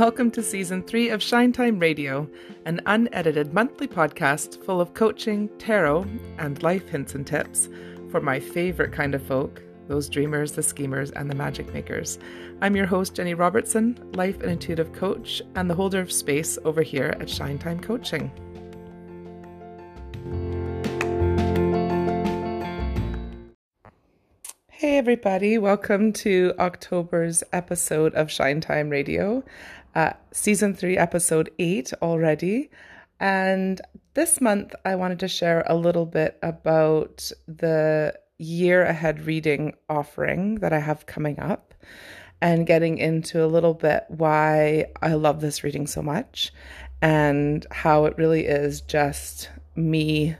Welcome to season three of Shine Time Radio, an unedited monthly podcast full of coaching, tarot, and life hints and tips for my favorite kind of folk those dreamers, the schemers, and the magic makers. I'm your host, Jenny Robertson, life and intuitive coach, and the holder of space over here at Shine Time Coaching. Hey, everybody, welcome to October's episode of Shine Time Radio, uh, season three, episode eight already. And this month, I wanted to share a little bit about the year ahead reading offering that I have coming up and getting into a little bit why I love this reading so much and how it really is just me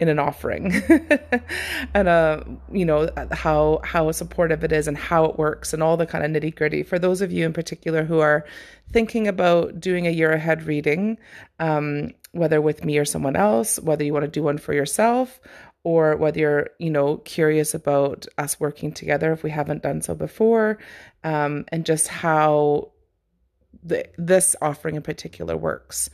in an offering. And uh you know how how supportive it is and how it works and all the kind of nitty gritty for those of you in particular who are thinking about doing a year ahead reading um whether with me or someone else whether you want to do one for yourself or whether you're you know curious about us working together if we haven't done so before um and just how the, this offering in particular works.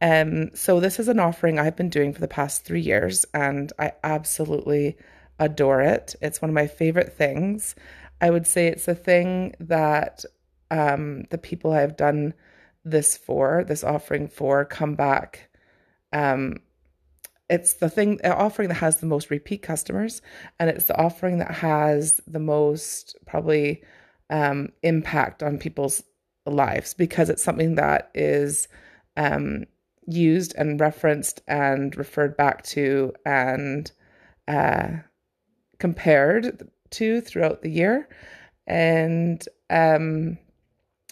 Um, so this is an offering I've been doing for the past three years, and I absolutely adore it. It's one of my favorite things. I would say it's a thing that um, the people I've done this for, this offering for, come back. Um, it's the thing the offering that has the most repeat customers, and it's the offering that has the most probably um, impact on people's lives because it's something that is um, used and referenced and referred back to and uh, compared to throughout the year. And um,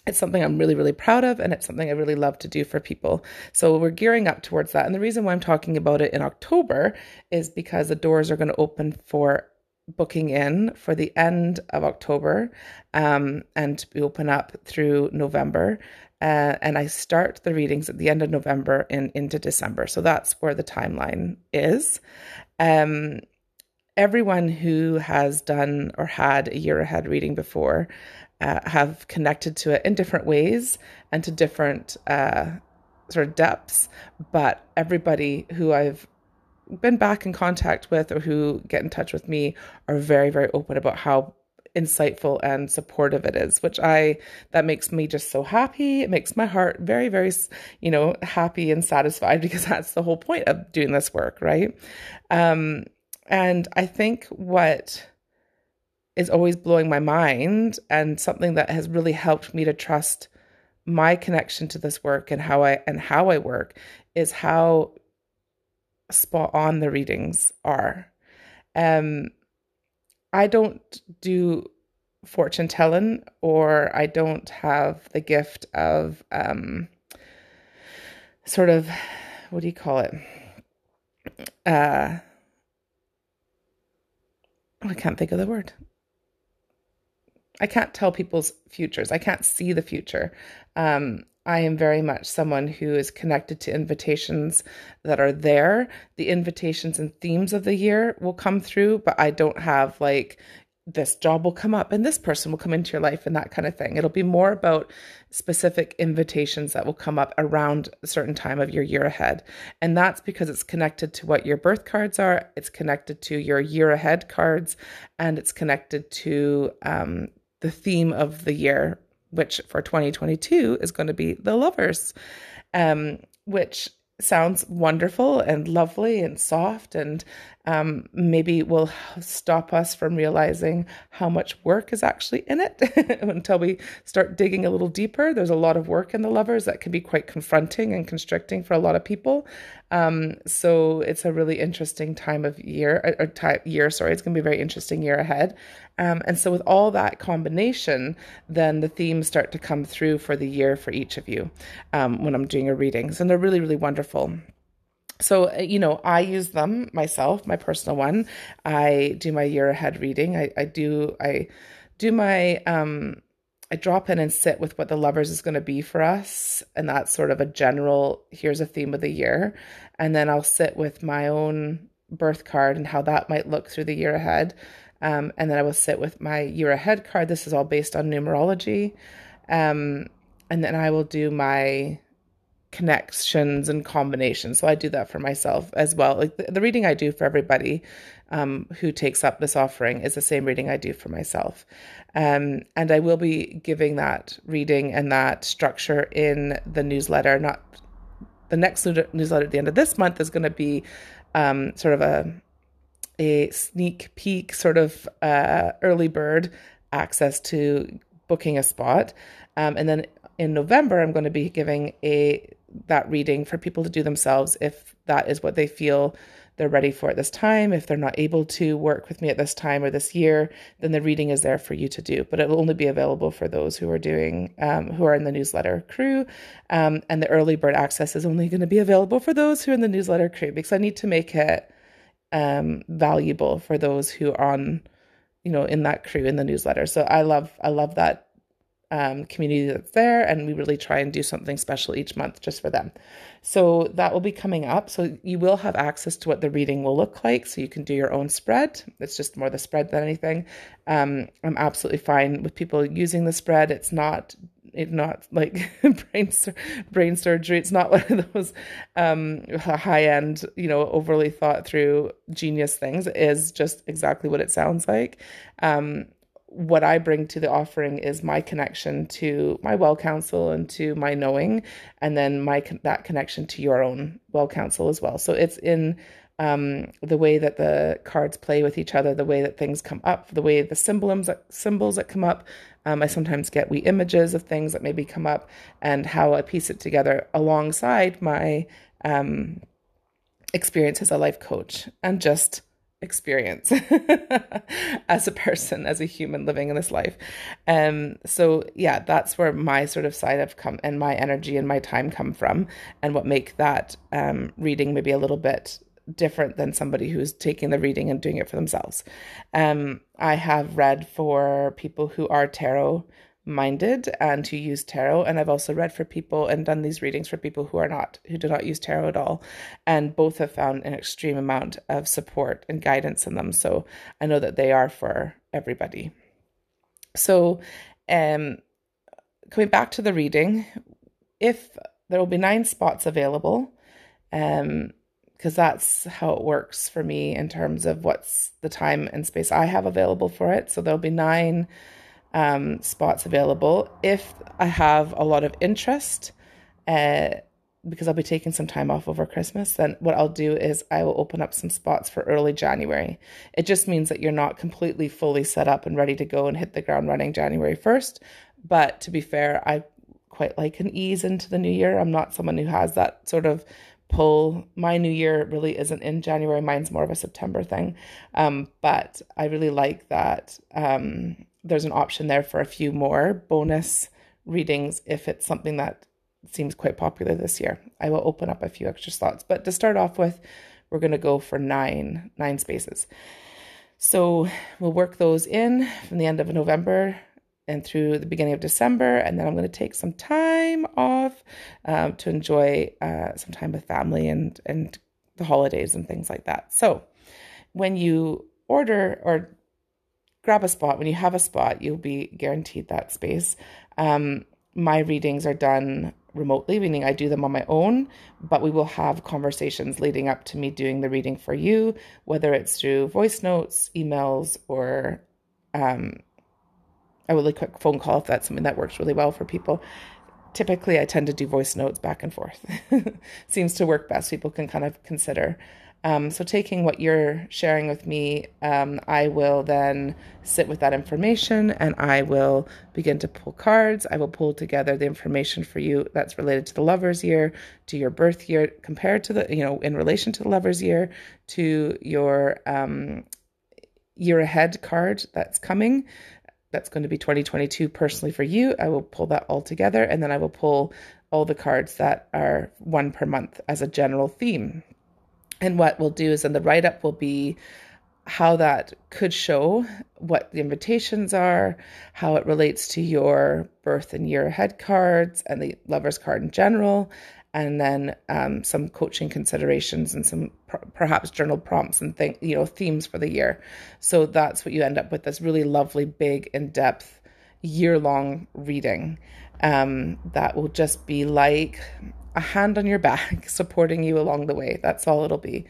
it's something I'm really, really proud of, and it's something I really love to do for people. So we're gearing up towards that. And the reason why I'm talking about it in October is because the doors are going to open for booking in for the end of October um, and we open up through November. Uh, and I start the readings at the end of November and into December. So that's where the timeline is. Um, everyone who has done or had a year ahead reading before uh, have connected to it in different ways and to different uh, sort of depths. But everybody who I've been back in contact with or who get in touch with me are very, very open about how insightful and supportive it is which i that makes me just so happy. It makes my heart very very you know happy and satisfied because that's the whole point of doing this work right? Um and i think what is always blowing my mind and something that has really helped me to trust my connection to this work and how i and how i work is how spot on the readings are. Um, I don't do fortune telling, or I don't have the gift of um, sort of what do you call it? Uh, I can't think of the word. I can't tell people's futures. I can't see the future. Um, I am very much someone who is connected to invitations that are there. The invitations and themes of the year will come through, but I don't have like this job will come up and this person will come into your life and that kind of thing. It'll be more about specific invitations that will come up around a certain time of your year ahead. And that's because it's connected to what your birth cards are, it's connected to your year ahead cards, and it's connected to um, the theme of the year which for 2022 is going to be The Lovers, um, which sounds wonderful and lovely and soft and um, maybe will stop us from realizing how much work is actually in it until we start digging a little deeper. There's a lot of work in the lovers that can be quite confronting and constricting for a lot of people. Um, so it's a really interesting time of year, or time, year, sorry, it's going to be a very interesting year ahead. Um, and so with all that combination, then the themes start to come through for the year for each of you um, when I'm doing your readings. And they're really, really wonderful. So uh, you know i use them myself my personal one. I do my year ahead reading. I, I do i do my um i drop in and sit with what the lovers is going to be for us and that's sort of a general here's a theme of the year. And then i'll sit with my own birth card and how that might look through the year ahead um, and then i will sit with my year ahead card this is all based on numerology um, and then I will do my connections and combinations. So I do that for myself as well. Like the, the reading I do for everybody um, who takes up this offering is the same reading I do for myself. Um, and I will be giving that reading and that structure in the newsletter. Not the next newsletter at the end of this month is going to be um, sort of a a sneak peek, sort of uh, early bird access to booking a spot. Um, and then in November, I'm going to be giving a that reading for people to do themselves if that is what they feel they're ready for at this time. If they're not able to work with me at this time or this year, then the reading is there for you to do. But it will only be available for those who are doing, um, who are in the newsletter crew. Um, and the early bird access is only going to be available for those who are in the newsletter crew because I need to make it um, valuable for those who are on, you know, in that crew in the newsletter. So I love, I love that um, community that's there, and we really try and do something special each month just for them. So that will be coming up. So you will have access to what the reading will look like, so you can do your own spread. It's just more the spread than anything. Um, I'm absolutely fine with people using the spread. It's not it's not like brain brain surgery. It's not one of those um, high end, you know, overly thought through genius things. It is just exactly what it sounds like. Um, what I bring to the offering is my connection to my well counsel and to my knowing, and then my that connection to your own well counsel as well. So it's in um, the way that the cards play with each other, the way that things come up, the way the symbols symbols that come up. Um, I sometimes get wee images of things that maybe come up, and how I piece it together alongside my um, experience as a life coach, and just experience as a person, as a human living in this life. Um, so yeah, that's where my sort of side of come and my energy and my time come from, and what make that um, reading maybe a little bit different than somebody who's taking the reading and doing it for themselves. Um, I have read for people who are tarot minded and who use tarot and i've also read for people and done these readings for people who are not who do not use tarot at all and both have found an extreme amount of support and guidance in them so i know that they are for everybody so um coming back to the reading if there will be nine spots available um because that's how it works for me in terms of what's the time and space I have available for it. So there'll be nine um, spots available. If I have a lot of interest, uh, because I'll be taking some time off over Christmas, then what I'll do is I will open up some spots for early January. It just means that you're not completely fully set up and ready to go and hit the ground running January 1st. But to be fair, I quite like an ease into the new year. I'm not someone who has that sort of pull. My new year really isn't in January, mine's more of a September thing. Um, but I really like that. Um, there's an option there for a few more bonus readings if it's something that seems quite popular this year. I will open up a few extra slots, but to start off with, we're going to go for nine nine spaces. So we'll work those in from the end of November and through the beginning of December, and then I'm going to take some time off um, to enjoy uh, some time with family and and the holidays and things like that. So when you order or grab a spot. When you have a spot, you'll be guaranteed that space. Um, my readings are done remotely, meaning I do them on my own, but we will have conversations leading up to me doing the reading for you, whether it's through voice notes, emails, or um, a really quick phone call if that's something that works really well for people. Typically, I tend to do voice notes back and forth. Seems to work best. People can kind of consider um, so, taking what you're sharing with me, um, I will then sit with that information and I will begin to pull cards. I will pull together the information for you that's related to the lover's year, to your birth year, compared to the, you know, in relation to the lover's year, to your um, year ahead card that's coming. That's going to be 2022 personally for you. I will pull that all together and then I will pull all the cards that are one per month as a general theme. And what we'll do is in the write up will be how that could show what the invitations are, how it relates to your birth and year ahead cards and the lover's card in general, and then um, some coaching considerations and some pr- perhaps journal prompts and think you know themes for the year. So that's what you end up with this really lovely, big, in depth, year long reading. um, that will just be like a hand on your back supporting you along the way. That's all it'll be.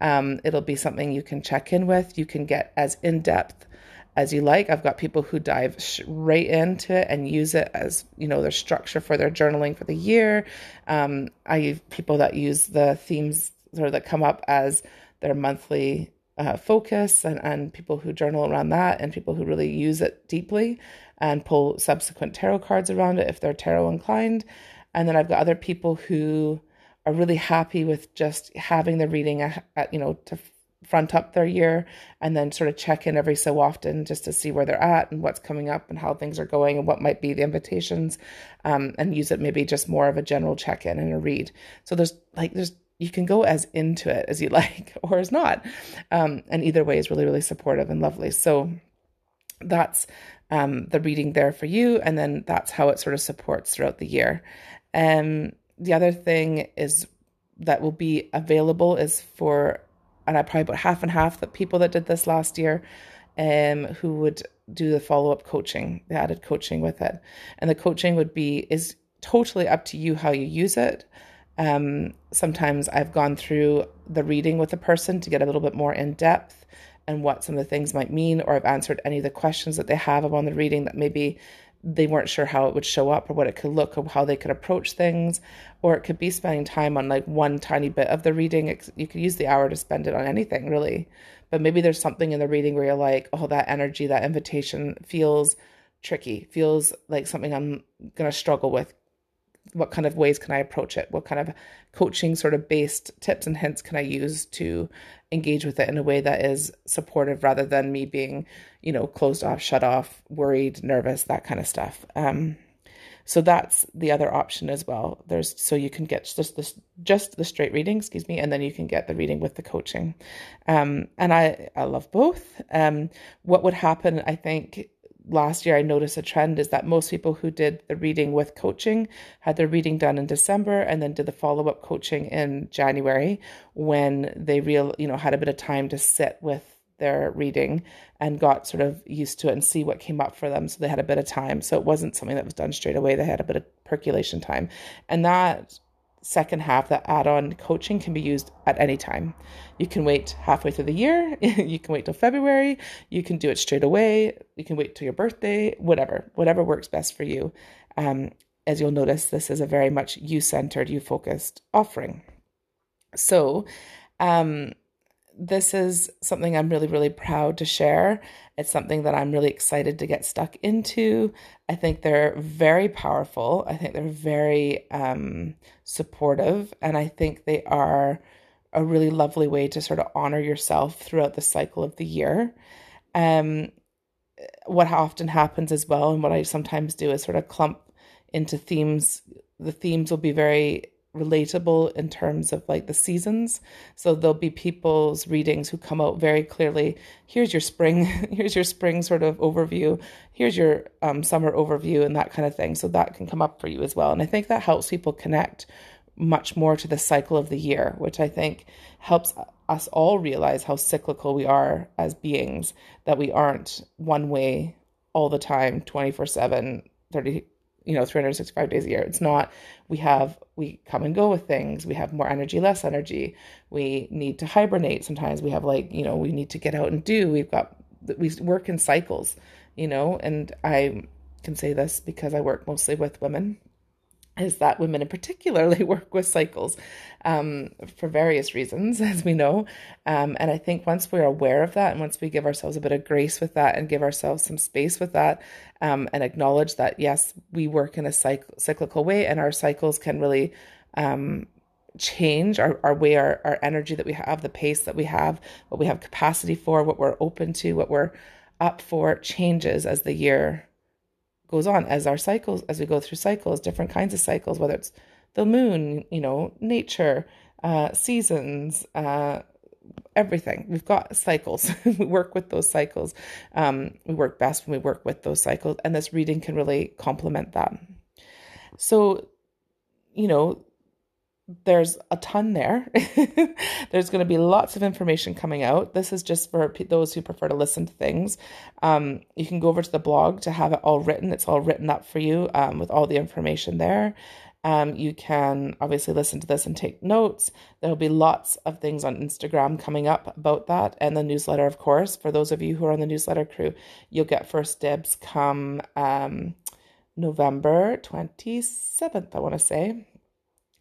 Um, it'll be something you can check in with. You can get as in depth as you like. I've got people who dive right into it and use it as you know their structure for their journaling for the year. Um, I have people that use the themes sort of that come up as their monthly uh, focus, and and people who journal around that, and people who really use it deeply and pull subsequent tarot cards around it if they're tarot inclined. And then I've got other people who are really happy with just having the reading at, at, you know to front up their year and then sort of check in every so often just to see where they're at and what's coming up and how things are going and what might be the invitations um, and use it maybe just more of a general check in and a read. So there's like there's you can go as into it as you like or as not um, and either way is really really supportive and lovely. So that's um, the reading there for you and then that's how it sort of supports throughout the year. Um, the other thing is that will be available is for, and I probably about half and half the people that did this last year, um, who would do the follow up coaching, the added coaching with it, and the coaching would be is totally up to you how you use it. Um, sometimes I've gone through the reading with a person to get a little bit more in depth and what some of the things might mean, or I've answered any of the questions that they have on the reading that maybe they weren't sure how it would show up or what it could look or how they could approach things or it could be spending time on like one tiny bit of the reading. You could use the hour to spend it on anything really. But maybe there's something in the reading where you're like oh that energy that invitation feels tricky feels like something i'm going to struggle with. What kind of ways can I approach it? What kind of coaching sort of based tips and hints can I use to engage with it in a way that is supportive rather than me being, you know, closed off, shut off, worried, nervous, that kind of stuff. Um, so that's the other option as well. There's so you can get just this just the straight reading, excuse me, and then you can get the reading with the coaching. Um, and I I love both. Um, what would happen, I think, last year I noticed a trend is that most people who did the reading with coaching had their reading done in December and then did the follow up coaching in January when they real you know had a bit of time to sit with their reading and got sort of used to it and see what came up for them. So they had a bit of time. So it wasn't something that was done straight away. They had a bit of percolation time. And that second half, that add on coaching can be used at any time. You can wait halfway through the year, you can wait till February, you can do it straight away, you can wait till your birthday, whatever, whatever works best for you. Um, as you'll notice, this is a very much you centered, you focused offering. So, um, this is something I'm really, really proud to share. It's something that I'm really excited to get stuck into. I think they're very powerful. I think they're very um, supportive. And I think they are a really lovely way to sort of honor yourself throughout the cycle of the year. Um, what often happens as well, and what I sometimes do is sort of clump into themes. The themes will be very relatable in terms of like the seasons. So there'll be people's readings who come out very clearly. Here's your spring, here's your spring sort of overview, here's your um, summer overview, and that kind of thing. So that can come up for you as well. And I think that helps people connect much more to the cycle of the year, which I think helps us all realize how cyclical we are as beings, that we aren't one way all the time, 24 7, 30 you know 365 days a year. It's not we have we come and go with things. We have more energy less energy. We need to hibernate sometimes. We have like you know we need to get out and do. We've got we work in cycles you know and i can say this because i work mostly with women is that women in particularly work with cycles um, for various reasons, as we know. Um, and I think once we're aware of that, and once we give ourselves a bit of grace with that, and give ourselves some space with that, um, and acknowledge that yes, we work in a cyc- cyclical way, and our cycles can really um, change our, our way, our, our energy that we have, the pace that we have, what we have capacity for, what we're open to, what we're up for, changes as the year goes on as our cycles as we go through cycles different kinds of cycles whether it's the moon you know nature uh, seasons uh, everything. We've got cycles. We work with those cycles. Um, we work best when we work with those cycles and this reading can really complement that. So you know there's a ton there. there's going to be lots of information coming out. This is just for p- those who prefer to listen to things. Um, you can go over to the blog to have it all written. It's all written up for you um, with all the information there. Um, you can obviously listen to this and take notes. There'll be lots of things on Instagram coming up about that and the newsletter, of course. For those of you who are on the newsletter crew, you'll get first dibs come um, November 27th, I want to say.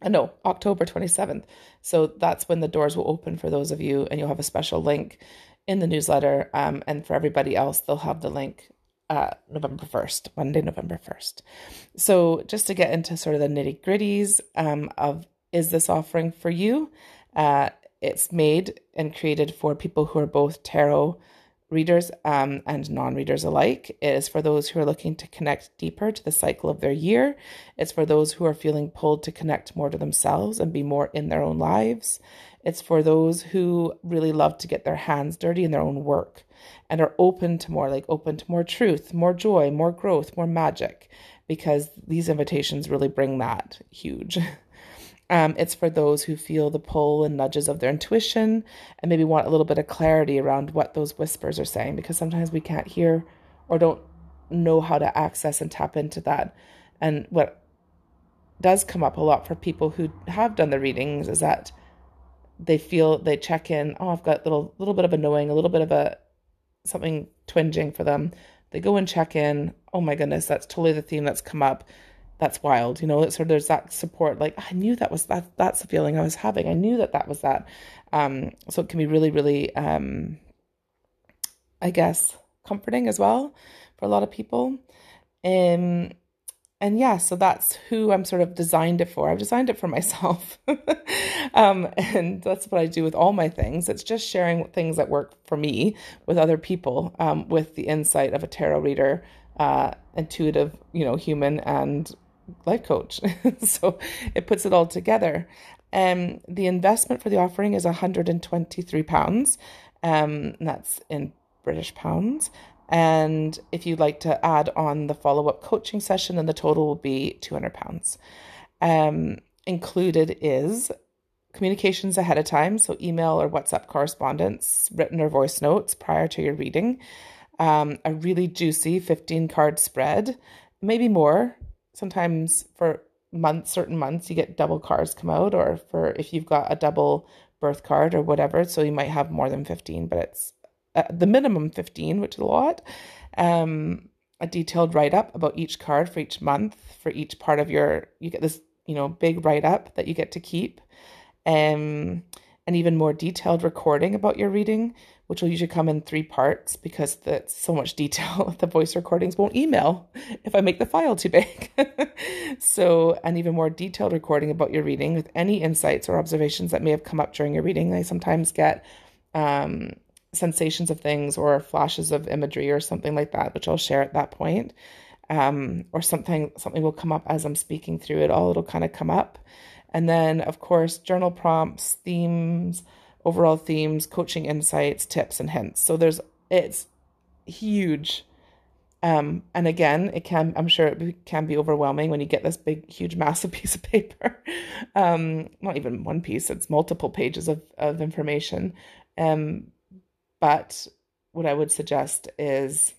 Uh, no, October 27th. So that's when the doors will open for those of you, and you'll have a special link in the newsletter. Um, and for everybody else, they'll have the link uh, November 1st, Monday, November 1st. So, just to get into sort of the nitty gritties um, of is this offering for you? Uh, it's made and created for people who are both tarot readers um, and non readers alike. It is for those who are looking to connect deeper to the cycle of their year. It's for those who are feeling pulled to connect more to themselves and be more in their own lives. It's for those who really love to get their hands dirty in their own work and are open to more, like open to more truth, more joy, more growth, more magic, because these invitations really bring that huge. Um, it's for those who feel the pull and nudges of their intuition and maybe want a little bit of clarity around what those whispers are saying because sometimes we can't hear or don't know how to access and tap into that. And what does come up a lot for people who have done the readings is that they feel they check in, oh, I've got a little little bit of a knowing, a little bit of a something twinging for them. They go and check in. Oh my goodness, that's totally the theme that's come up that's wild you know that sort of there's that support like i knew that was that that's the feeling i was having. I knew that that was that. Um so it can be really really um i guess comforting as well for a lot of people. Um and yeah so that's who i'm sort of designed it for. I've designed it for myself. Um and that's what i do with all my things. It's just sharing things that work for me with other people um with the insight of a tarot reader uh intuitive you know human and life coach. so it puts it all together. Um, the investment for the offering is £123. Um, that's in British pounds. And if you'd like to add on the follow up coaching session, then the total will be £200. Um, included is communications ahead of time, so email or WhatsApp correspondence, written or voice notes prior to your reading, um, a really juicy 15 card spread, maybe more, sometimes for months, certain months, you get double cards come out, or for if you've got a double birth card or whatever. So you might have more than 15, but it's uh, the minimum 15, which is a lot. Um, a detailed write up about each card for each month, for each part of your, you get this, you know, big write up that you get to keep. Um, an even more detailed recording about your reading which will usually come in three parts because that's so much detail. the voice recordings won't email if I make the file too big. so, an even more detailed recording about your reading with any insights or observations that may have come up during your reading. I sometimes get um, sensations of things or flashes of imagery or something like that, which I'll share at that point. Um, or something something will come up as I'm speaking through it all. It'll kind of come up, and then of course journal prompts, themes overall themes, coaching insights, tips, and hints. So there's it's huge. Um, and again, it can I'm sure it can be overwhelming when you get this big, huge, massive piece of paper. um, not even one piece; it's multiple pages of of information. Um, but what I would suggest is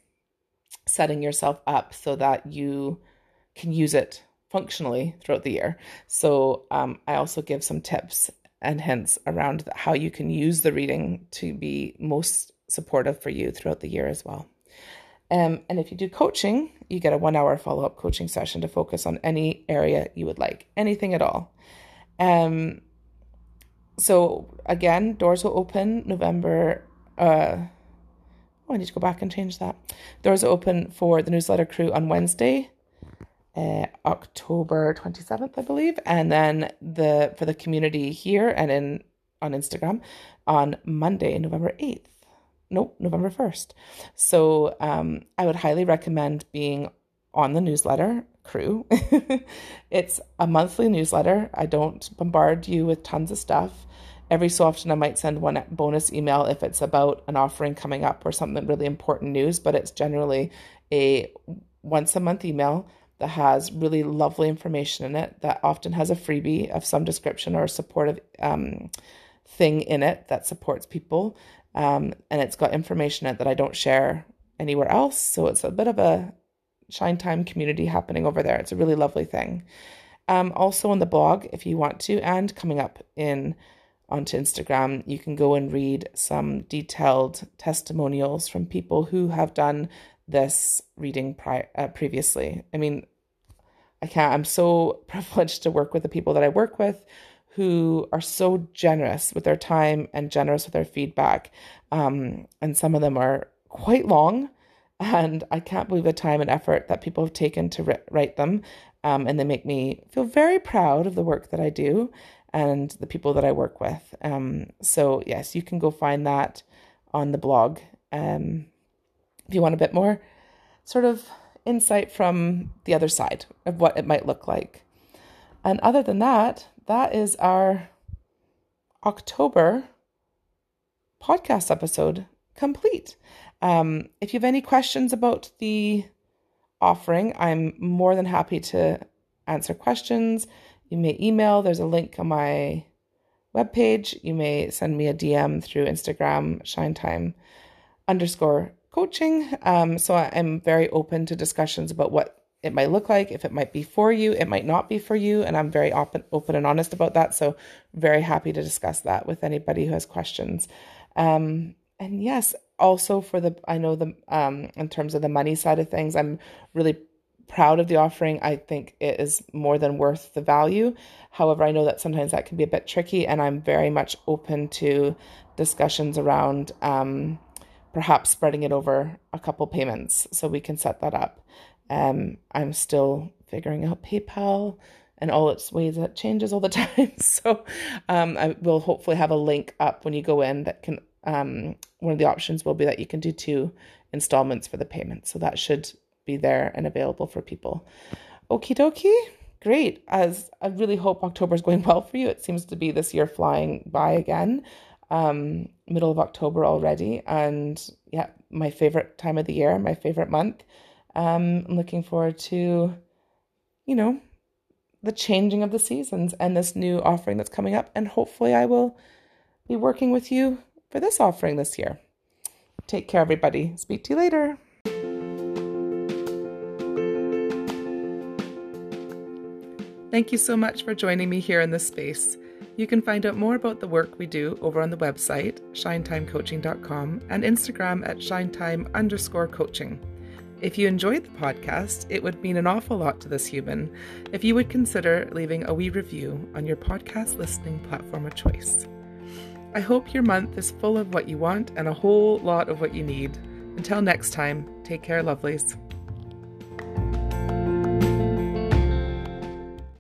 setting yourself up so that you can use it functionally throughout the year. So um, I also give some tips and hints around how you can use the reading to be most supportive for you throughout the year as well. Um, and if you do coaching, you get a one hour follow up coaching session to focus on any area you would like, anything at all. Um, so again, doors will open November. Uh, oh, I need to go back and change that. Doors open for the newsletter crew on Wednesday, uh, October 27th, I believe, and then the for the community here and in on Instagram on Monday, November 8th. Nope, November 1st. So um, I would highly recommend being on the newsletter crew. it's a monthly newsletter. I don't bombard you with tons of stuff. Every so often, I might send one bonus email if it's about an offering coming up or something really important news, but it's generally a once a month email that has really lovely information in it that often has a freebie of some description or a supportive um, thing in it that supports people. Um, and it's got information in it that I don't share anywhere else. So it's a bit of a Shine Time community happening over there. It's a really lovely thing. Um, also on the blog, if you want to, and coming up in onto Instagram, you can go and read some detailed testimonials from people who have done this reading pri- uh, previously. I mean, I can't, I'm so privileged to work with the people that I work with who are so generous with their time and generous with their feedback. Um, and some of them are quite long. And I can't believe the time and effort that people have taken to write them. Um, and they make me feel very proud of the work that I do and the people that I work with. Um, so, yes, you can go find that on the blog. Um, if you want a bit more sort of insight from the other side of what it might look like. And other than that, that is our October podcast episode complete. Um, if you have any questions about the offering, I'm more than happy to answer questions. You may email, there's a link on my webpage. You may send me a DM through Instagram, shine time underscore coaching. Um, so I'm very open to discussions about what it might look like, if it might be for you, it might not be for you, and I'm very open, open and honest about that. So very happy to discuss that with anybody who has questions. Um, and yes, also for the I know the um in terms of the money side of things, I'm really proud of the offering. I think it is more than worth the value. However, I know that sometimes that can be a bit tricky, and I'm very much open to discussions around um, perhaps spreading it over a couple payments so we can set that up. Um, I'm still figuring out PayPal and all its ways that changes all the time. so um, I will hopefully have a link up when you go in that can. Um, one of the options will be that you can do two installments for the payment. So that should be there and available for people. Okie dokie. Great. As I really hope October is going well for you. It seems to be this year flying by again. Um, middle of October already. And yeah, my favorite time of the year, my favorite month. Um, I'm looking forward to, you know, the changing of the seasons and this new offering that's coming up. And hopefully, I will be working with you for this offering this year. Take care, everybody. Speak to you later. Thank you so much for joining me here in this space. You can find out more about the work we do over on the website, shinetimecoaching.com, and Instagram at shinetime underscore coaching. If you enjoyed the podcast, it would mean an awful lot to this human if you would consider leaving a wee review on your podcast listening platform of choice. I hope your month is full of what you want and a whole lot of what you need. Until next time, take care, lovelies.